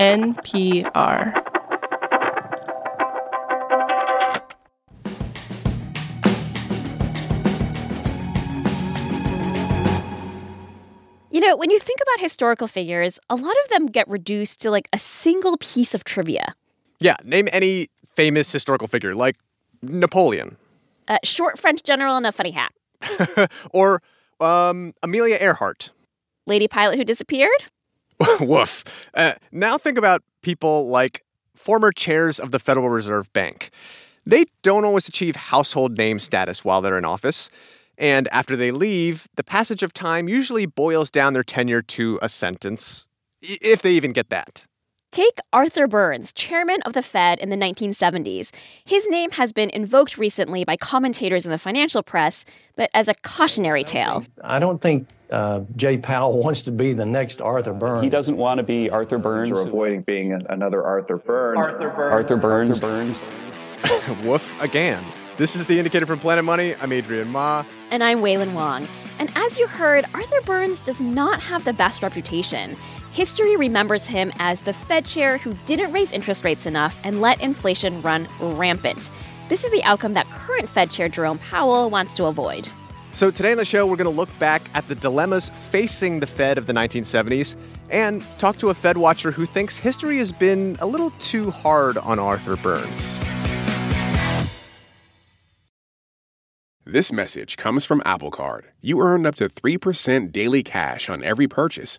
NPR. You know, when you think about historical figures, a lot of them get reduced to like a single piece of trivia. Yeah, name any famous historical figure, like Napoleon. A short French general in a funny hat. or um, Amelia Earhart. Lady pilot who disappeared? Woof. Uh, now think about people like former chairs of the Federal Reserve Bank. They don't always achieve household name status while they're in office. And after they leave, the passage of time usually boils down their tenure to a sentence, if they even get that. Take Arthur Burns, chairman of the Fed in the 1970s. His name has been invoked recently by commentators in the financial press, but as a cautionary tale. I don't think uh, Jay Powell wants to be the next Arthur Burns. He doesn't want to be Arthur Burns. Or avoiding being another Arthur Burns. Arthur Burns. Arthur Burns. Arthur Burns. Woof again. This is the indicator from Planet Money. I'm Adrian Ma. And I'm Wailin Wong. And as you heard, Arthur Burns does not have the best reputation. History remembers him as the Fed chair who didn't raise interest rates enough and let inflation run rampant. This is the outcome that current Fed chair Jerome Powell wants to avoid. So, today on the show, we're going to look back at the dilemmas facing the Fed of the 1970s and talk to a Fed watcher who thinks history has been a little too hard on Arthur Burns. This message comes from Apple Card. You earn up to 3% daily cash on every purchase.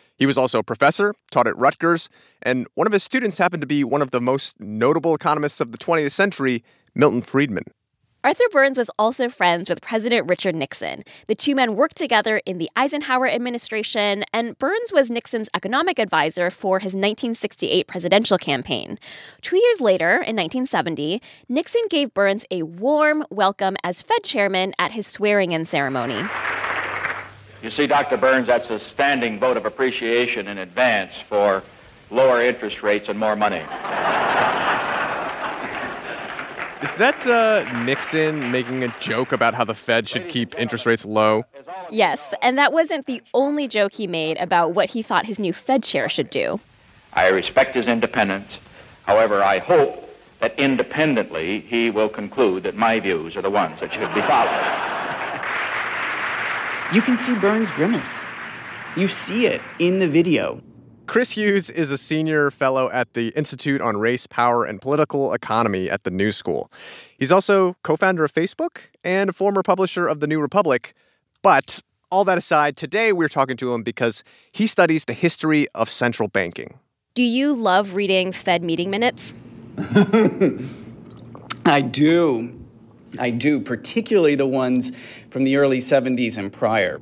He was also a professor, taught at Rutgers, and one of his students happened to be one of the most notable economists of the 20th century, Milton Friedman. Arthur Burns was also friends with President Richard Nixon. The two men worked together in the Eisenhower administration, and Burns was Nixon's economic advisor for his 1968 presidential campaign. Two years later, in 1970, Nixon gave Burns a warm welcome as Fed chairman at his swearing in ceremony. You see, Dr. Burns, that's a standing vote of appreciation in advance for lower interest rates and more money. Is that uh, Nixon making a joke about how the Fed should keep interest rates low? Yes, and that wasn't the only joke he made about what he thought his new Fed chair should do. I respect his independence. However, I hope that independently he will conclude that my views are the ones that should be followed. You can see Burns grimace. You see it in the video. Chris Hughes is a senior fellow at the Institute on Race, Power, and Political Economy at the New School. He's also co founder of Facebook and a former publisher of The New Republic. But all that aside, today we're talking to him because he studies the history of central banking. Do you love reading Fed meeting minutes? I do. I do, particularly the ones from the early 70s and prior.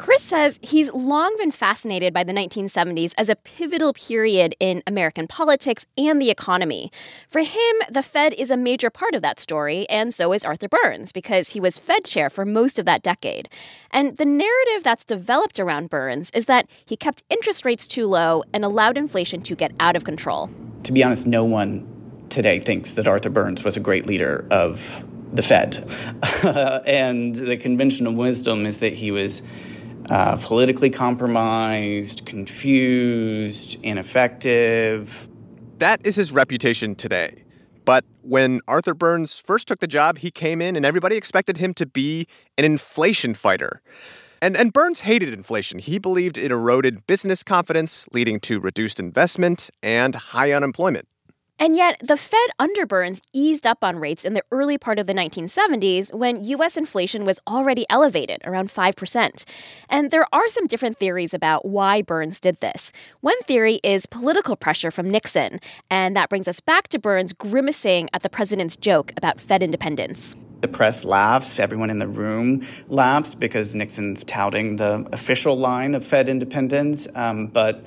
Chris says he's long been fascinated by the 1970s as a pivotal period in American politics and the economy. For him, the Fed is a major part of that story, and so is Arthur Burns, because he was Fed chair for most of that decade. And the narrative that's developed around Burns is that he kept interest rates too low and allowed inflation to get out of control. To be honest, no one today thinks that Arthur Burns was a great leader of the Fed. and the conventional wisdom is that he was uh, politically compromised, confused, ineffective. That is his reputation today. But when Arthur Burns first took the job, he came in and everybody expected him to be an inflation fighter. And, and Burns hated inflation. He believed it eroded business confidence, leading to reduced investment and high unemployment. And yet, the Fed under Burns eased up on rates in the early part of the 1970s when U.S. inflation was already elevated, around 5%. And there are some different theories about why Burns did this. One theory is political pressure from Nixon, and that brings us back to Burns grimacing at the president's joke about Fed independence. The press laughs, everyone in the room laughs because Nixon's touting the official line of Fed independence, um, but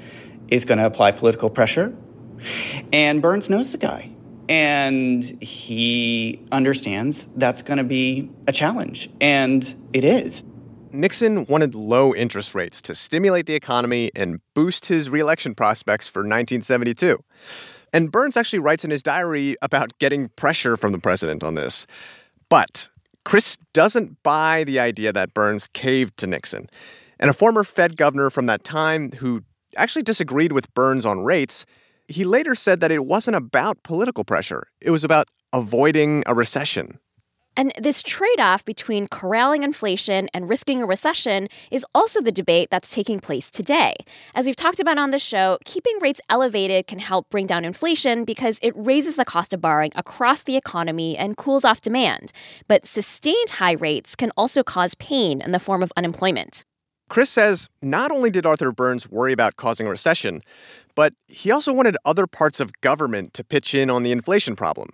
is going to apply political pressure and Burns knows the guy. And he understands that's going to be a challenge, and it is. Nixon wanted low interest rates to stimulate the economy and boost his reelection prospects for 1972. And Burns actually writes in his diary about getting pressure from the president on this. But Chris doesn't buy the idea that Burns caved to Nixon. And a former Fed governor from that time who actually disagreed with Burns on rates he later said that it wasn't about political pressure, it was about avoiding a recession. And this trade off between corralling inflation and risking a recession is also the debate that's taking place today. As we've talked about on the show, keeping rates elevated can help bring down inflation because it raises the cost of borrowing across the economy and cools off demand. But sustained high rates can also cause pain in the form of unemployment. Chris says not only did Arthur Burns worry about causing a recession, but he also wanted other parts of government to pitch in on the inflation problem.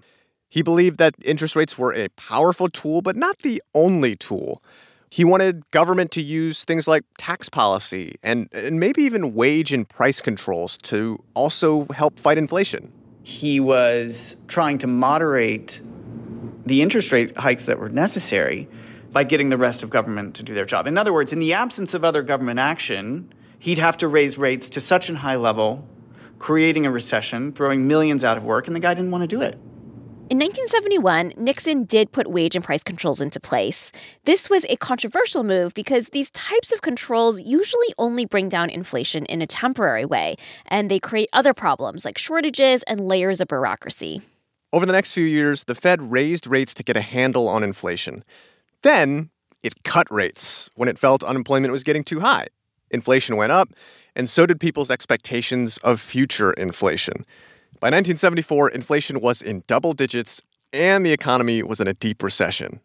He believed that interest rates were a powerful tool, but not the only tool. He wanted government to use things like tax policy and, and maybe even wage and price controls to also help fight inflation. He was trying to moderate the interest rate hikes that were necessary by getting the rest of government to do their job. In other words, in the absence of other government action, he'd have to raise rates to such a high level, creating a recession, throwing millions out of work, and the guy didn't want to do it. In 1971, Nixon did put wage and price controls into place. This was a controversial move because these types of controls usually only bring down inflation in a temporary way, and they create other problems like shortages and layers of bureaucracy. Over the next few years, the Fed raised rates to get a handle on inflation. Then it cut rates when it felt unemployment was getting too high. Inflation went up, and so did people's expectations of future inflation. By 1974, inflation was in double digits and the economy was in a deep recession.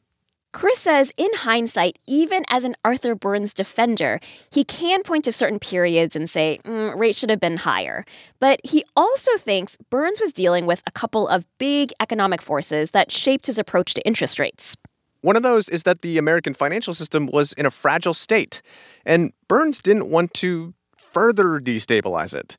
Chris says, in hindsight, even as an Arthur Burns defender, he can point to certain periods and say, mm, rates should have been higher. But he also thinks Burns was dealing with a couple of big economic forces that shaped his approach to interest rates. One of those is that the American financial system was in a fragile state, and Burns didn't want to further destabilize it.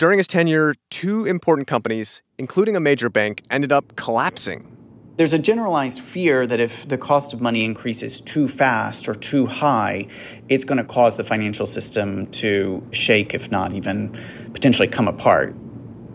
During his tenure, two important companies, including a major bank, ended up collapsing. There's a generalized fear that if the cost of money increases too fast or too high, it's going to cause the financial system to shake, if not even potentially come apart.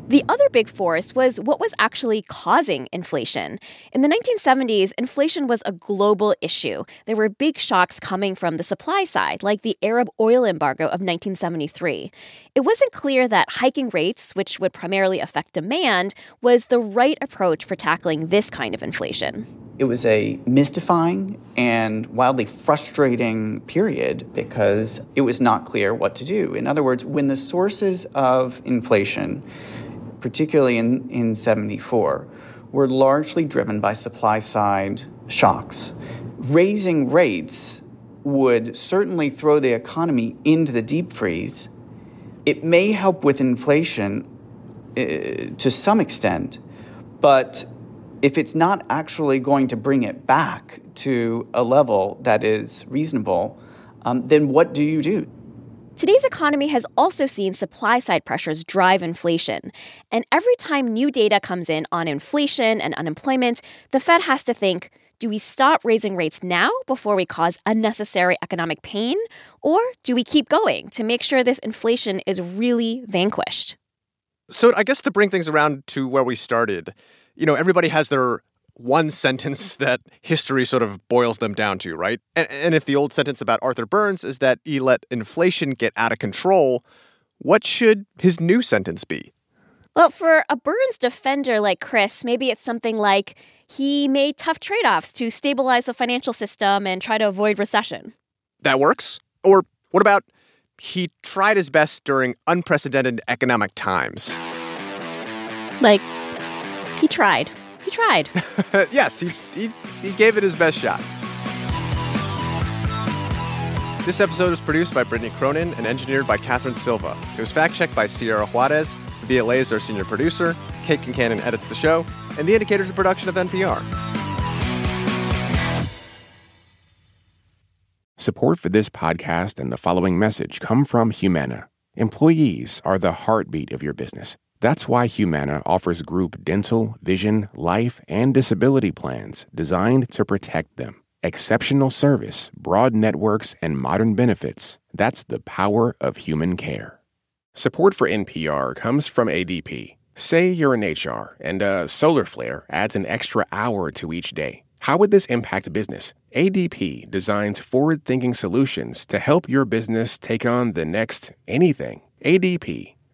The other big force was what was actually causing inflation. In the 1970s, inflation was a global issue. There were big shocks coming from the supply side, like the Arab oil embargo of 1973. It wasn't clear that hiking rates, which would primarily affect demand, was the right approach for tackling this kind of inflation. It was a mystifying and wildly frustrating period because it was not clear what to do. In other words, when the sources of inflation particularly in, in 74, were largely driven by supply side shocks. Raising rates would certainly throw the economy into the deep freeze. It may help with inflation uh, to some extent, but if it's not actually going to bring it back to a level that is reasonable, um, then what do you do? Today's economy has also seen supply side pressures drive inflation. And every time new data comes in on inflation and unemployment, the Fed has to think do we stop raising rates now before we cause unnecessary economic pain? Or do we keep going to make sure this inflation is really vanquished? So, I guess to bring things around to where we started, you know, everybody has their one sentence that history sort of boils them down to, right? And, and, if the old sentence about Arthur Burns is that he let inflation get out of control, what should his new sentence be? Well, for a Burns defender like Chris, maybe it's something like he made tough trade offs to stabilize the financial system and try to avoid recession. That works? Or what about he tried his best during unprecedented economic times? Like, he tried. He tried. yes, he, he, he gave it his best shot. This episode was produced by Brittany Cronin and engineered by Catherine Silva. It was fact checked by Sierra Juarez. Via is our senior producer. Kate Concannon edits the show. And The Indicator is a production of NPR. Support for this podcast and the following message come from Humana. Employees are the heartbeat of your business. That's why Humana offers group dental, vision, life, and disability plans designed to protect them. Exceptional service, broad networks, and modern benefits. That's the power of human care. Support for NPR comes from ADP. Say you're in HR and a solar flare adds an extra hour to each day. How would this impact business? ADP designs forward thinking solutions to help your business take on the next anything. ADP,